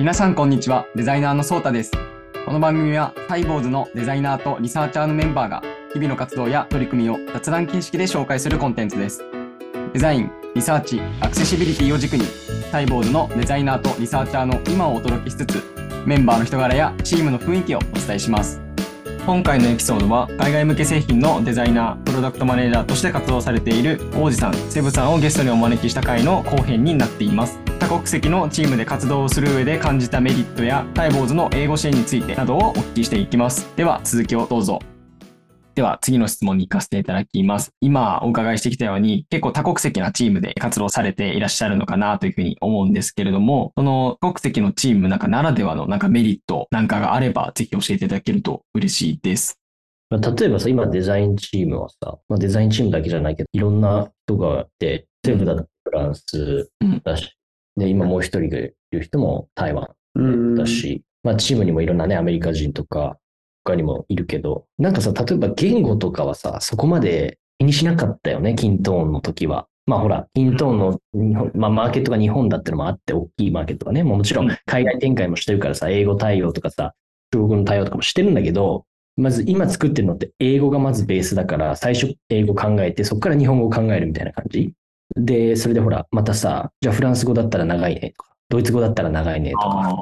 皆さんこんにちは。デザイナーのソータです。この番組はサイボウズのデザイナーとリサーチャーのメンバーが日々の活動や取り組みを雑談形式で紹介するコンテンツです。デザインリサーチアクセシビリティを軸にサイボウズのデザイナーとリサーチャーの今をお届けしつつメンバーの人柄やチームの雰囲気をお伝えします。今回のエピソードは海外向け製品のデザイナープロダクトマネージャーとして活動されている王子さんセブさんをゲストにお招きした回の後編になっています。国籍のチームで活動をする上で感じたメリットやタイボーズの英語支援についてなどをお聞きしていきますでは続きをどうぞでは次の質問に行かせていただきます。今お伺いしてきたように結構多国籍なチームで活動されていらっしゃるのかなというふうに思うんですけれども、その多国籍のチームなんかならではのなんかメリットなんかがあればぜひ教えていただけると嬉しいです。まあ例えばさ、今デザインチームはさ、まあ、デザインチームだけじゃないけど、いろんな人がいて、全部だとフランスだし、で、今もう一人がいる人も台湾うんだし、まあチームにもいろんなね、アメリカ人とか、他にもいるけど、なんかさ、例えば言語とかはさ、そこまで気にしなかったよね、キントーンの時は。まあほら、キントーンの日本、まあマーケットが日本だってのもあって、大きいマーケットがね、もうもちろん海外展開もしてるからさ、英語対応とかさ、中国語の対応とかもしてるんだけど、まず今作ってるのって英語がまずベースだから、最初英語考えて、そこから日本語を考えるみたいな感じ。で、それでほら、またさ、じゃあフランス語だったら長いねとか、ドイツ語だったら長いねとか、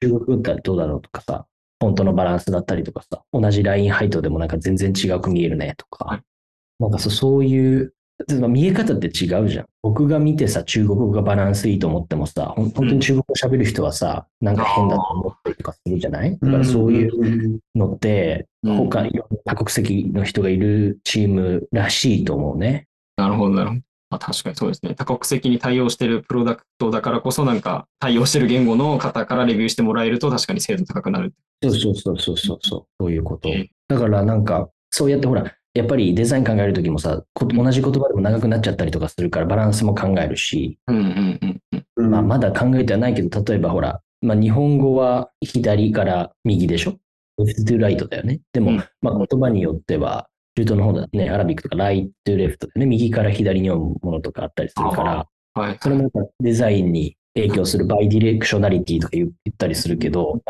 中国語だったらどうだろうとかさ、フォントのバランスだったりとかさ、同じラインハイトでもなんか全然違く見えるねとか、はい。なんかそういう、見え方って違うじゃん。僕が見てさ、中国語がバランスいいと思ってもさ、本当に中国語喋る人はさ、なんか変だと思ったりとかするじゃない？だからそういうのって、うん。他、多国籍の人がいるチームらしいと思うね。なるほど、なるほど。まあ、確かにそうですね。多国籍に対応しているプロダクトだからこそ、なんか対応している言語の方からレビューしてもらえると確かに精度高くなる。そうそうそうそうそうそう、そういうことええ。だからなんか、そうやってほら、やっぱりデザイン考えるときもさ、こ同じ言葉でも長くなっちゃったりとかするからバランスも考えるし、まあまだ考えてはないけど、例えばほら、まあ日本語は左から右でしょ ?left to right だよね。でも、うんまあ言葉によっては、中東の方だね、 Arabic とか right to left だよね。右から左に読むものとかあったりするから、はい。それもやっぱデザインに影響する bidirectionality とか言ったりするけど、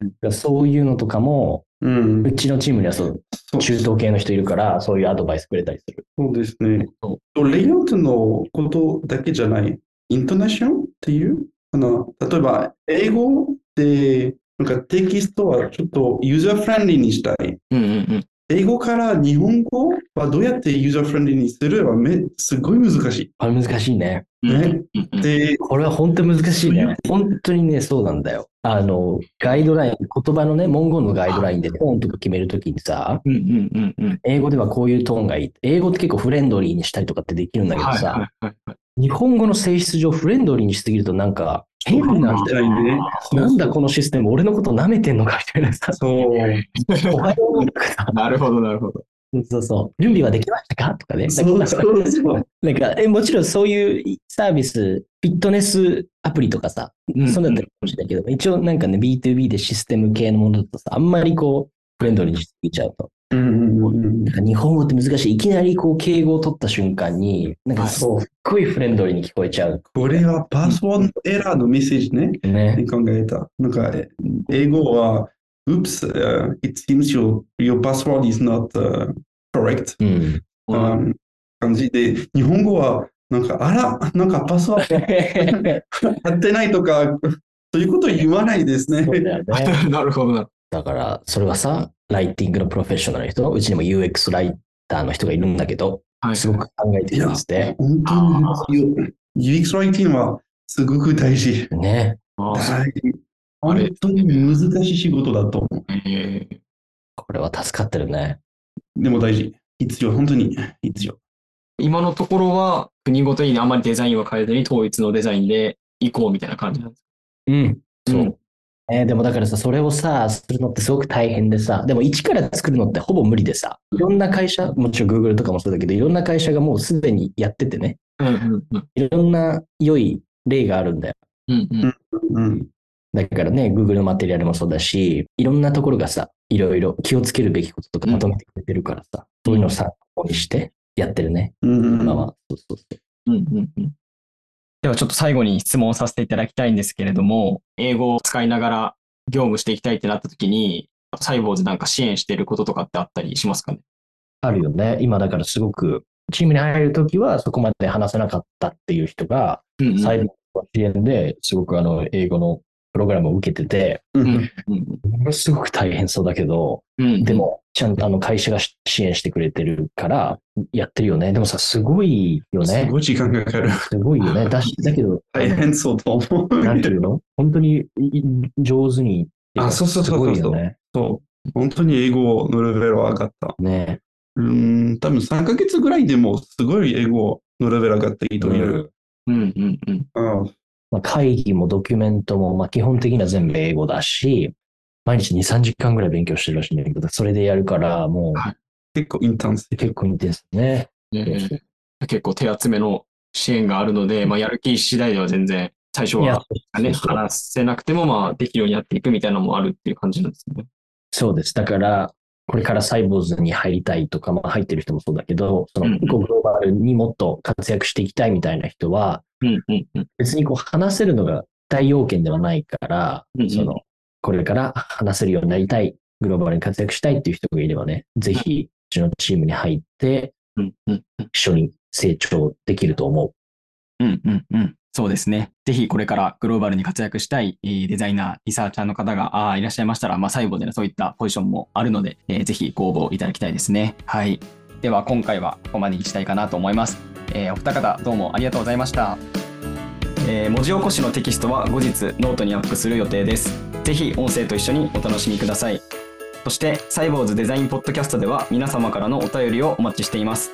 なんかそういうのとかも、うんうちのチームにはそう中東系の人いるから、そういうアドバイスくれたりする。そうですねそ。レイアウトのことだけじゃない、イントネーションっていう、あの例えば英語でなんかテキストはちょっとユーザーフレンドリーにしたい。うんうんうん。英語から日本語はどうやってユーザーフレンドリーにするはめすごい難しい。これ難しいね。うんねで、これは本当に難しいね。本当にね、そうなんだよ。あの、ガイドライン、言葉のね、文言のガイドラインでトーンとか決めるときにさ。英語ではこういうトーンがいい。英語って結構フレンドリーにしたりとかってできるんだけどはいさ。日本語の性質上フレンドリーにしすぎるとなんか変なんだね。なんだこのシステム、俺のこと舐めてんのかみたいなさ、そう。おはようとかさ、なるほどなるほど。そうそう、準備はできましたかとかね。そうなんかそうそう。なんか、え、もちろんそういうサービス、フィットネスアプリとかさ、うんそうだったらかもしれないけど、一応なんかね、B2B でシステム系のものだとさ、あんまりこう、フレンドリーにしすぎちゃうと。うんうんうんなんか日本語って難しい。いきなりこう、敬語を取った瞬間に、なんかはいすっごいフレンドリーに聞こえちゃう。これはパスワードエラーのメッセージね。ね。考えた。なんか、え英語は、Oops, uh, it seems your, your password is not、uh, correct. うん。うん感じで、日本語は、なんか、あら、なんかパスワード 合ってないとか、そういうこと言わないですね。ね。なるほどな。だから、それはさ、ライティングのプロフェッショナルの人、うちにも UX ライターの人がいるんだけど、はい。すごく考えてるんですって。本当に、UX ライティングはすごく大事。ね。大事本当に難しい仕事だと思えーこれは助かってるね。う。でも大事。必要、本当に必要。今のところは国ごとにあまりデザインを変えずに統一のデザインで行こうみたいな感じなんですうん。そう。うんえーでもだからさ、それをさ、するのってすごく大変でさ、でも一から作るのってほぼ無理でさ、いろんな会社、もちろん Google とかもそうだけど、いろんな会社がもうすでにやっててね、うんうんうんいろんな良い例があるんだよ。うんうんうん。だからね、Google のマテリアルもそうだし、いろんなところがさ、いろいろ気をつけるべきこととかまとめてくれてるからさ、そういうのを参考にしてやってるね、うん。今は。そうそうそう。うんうんうんではちょっと最後に質問をさせていただきたいんですけれども、英語を使いながら業務していきたいってなった時に、サイボーズなんか支援していることとかってあったりしますかね？あるよね。今だからすごく、チームに入るときはそこまで話せなかったっていう人が、うんうん。サイボーズの支援ですごくあの、英語のプログラムを受けてて、ううんんものすごく大変そうだけど、うん。でも、ちゃんとあの会社が支援してくれてるから、やってるよね。でもさ、すごいよね。すごい時間かかる。すごいよね。だし、だけど、大変そうと思う。なんていうの？本当にい上手に。あそうそうそうそうすごいよね。そう。本当に英語のレベルは上がった。ね。うーん、多分3ヶ月ぐらいでもすごい英語のレベル上がっていいといる。うんうんうんうんまあ、会議もドキュメントも、まあ、基本的には全部英語だし、毎日2、3時間ぐらい勉強してるらしいんだけど、それでやるから、もは結構インタンスう結構いいですね。えー結構手厚めの支援があるので、まあ、やる気次第では全然最初いやは、ね、話せなくてもまあできるようになっていくみたいなのもあるっていう感じなんですね。そうです。だから、これからサイボーズに入りたいとか、まあ、入ってる人もそうだけど、そうんの結構グローバルにもっと活躍していきたいみたいな人は、別にこう話せるのが大要件ではないから、うんうん。その、これから話せるようになりたい、グローバルに活躍したいっていう人がいればね、ぜひ、うちのチームに入って、うんうん一緒に成長できると思う。うんうんうん。そうですね。ぜひこれからグローバルに活躍したいえーデザイナー、リサーチャーの方がいらっしゃいましたら、まあ、最後で、ね、そういったポジションもあるので、えーぜひご応募いただきたいですね。はい。では今回はここまでにしたいかなと思います。えーお二方どうもありがとうございました。えー文字起こしのテキストは後日ノートにアップする予定です。ぜひ音声と一緒にお楽しみください。そして、サイボウズデザインポッドキャストでは皆様からのお便りをお待ちしています。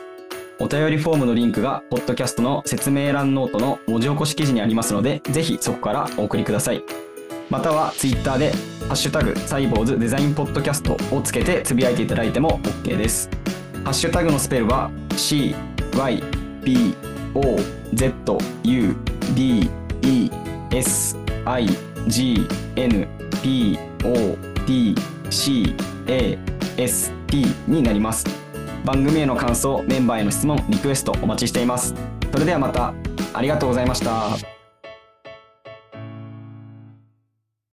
お便りフォームのリンクが、ポッドキャストの説明欄ノートの文字起こし記事にありますので、ぜひそこからお送りください。または、ツイッターで、ハッシュタグ、サイボウズデザインポッドキャストをつけてつぶやいていただいても OK です。ハッシュタグのスペルは、C、Y、B、O、Z、U、D、E、S、I、G、N、P、O、D、C、A、S、T になります。番組への感想、メンバーへの質問、リクエストお待ちしています。それではまた、ありがとうございました。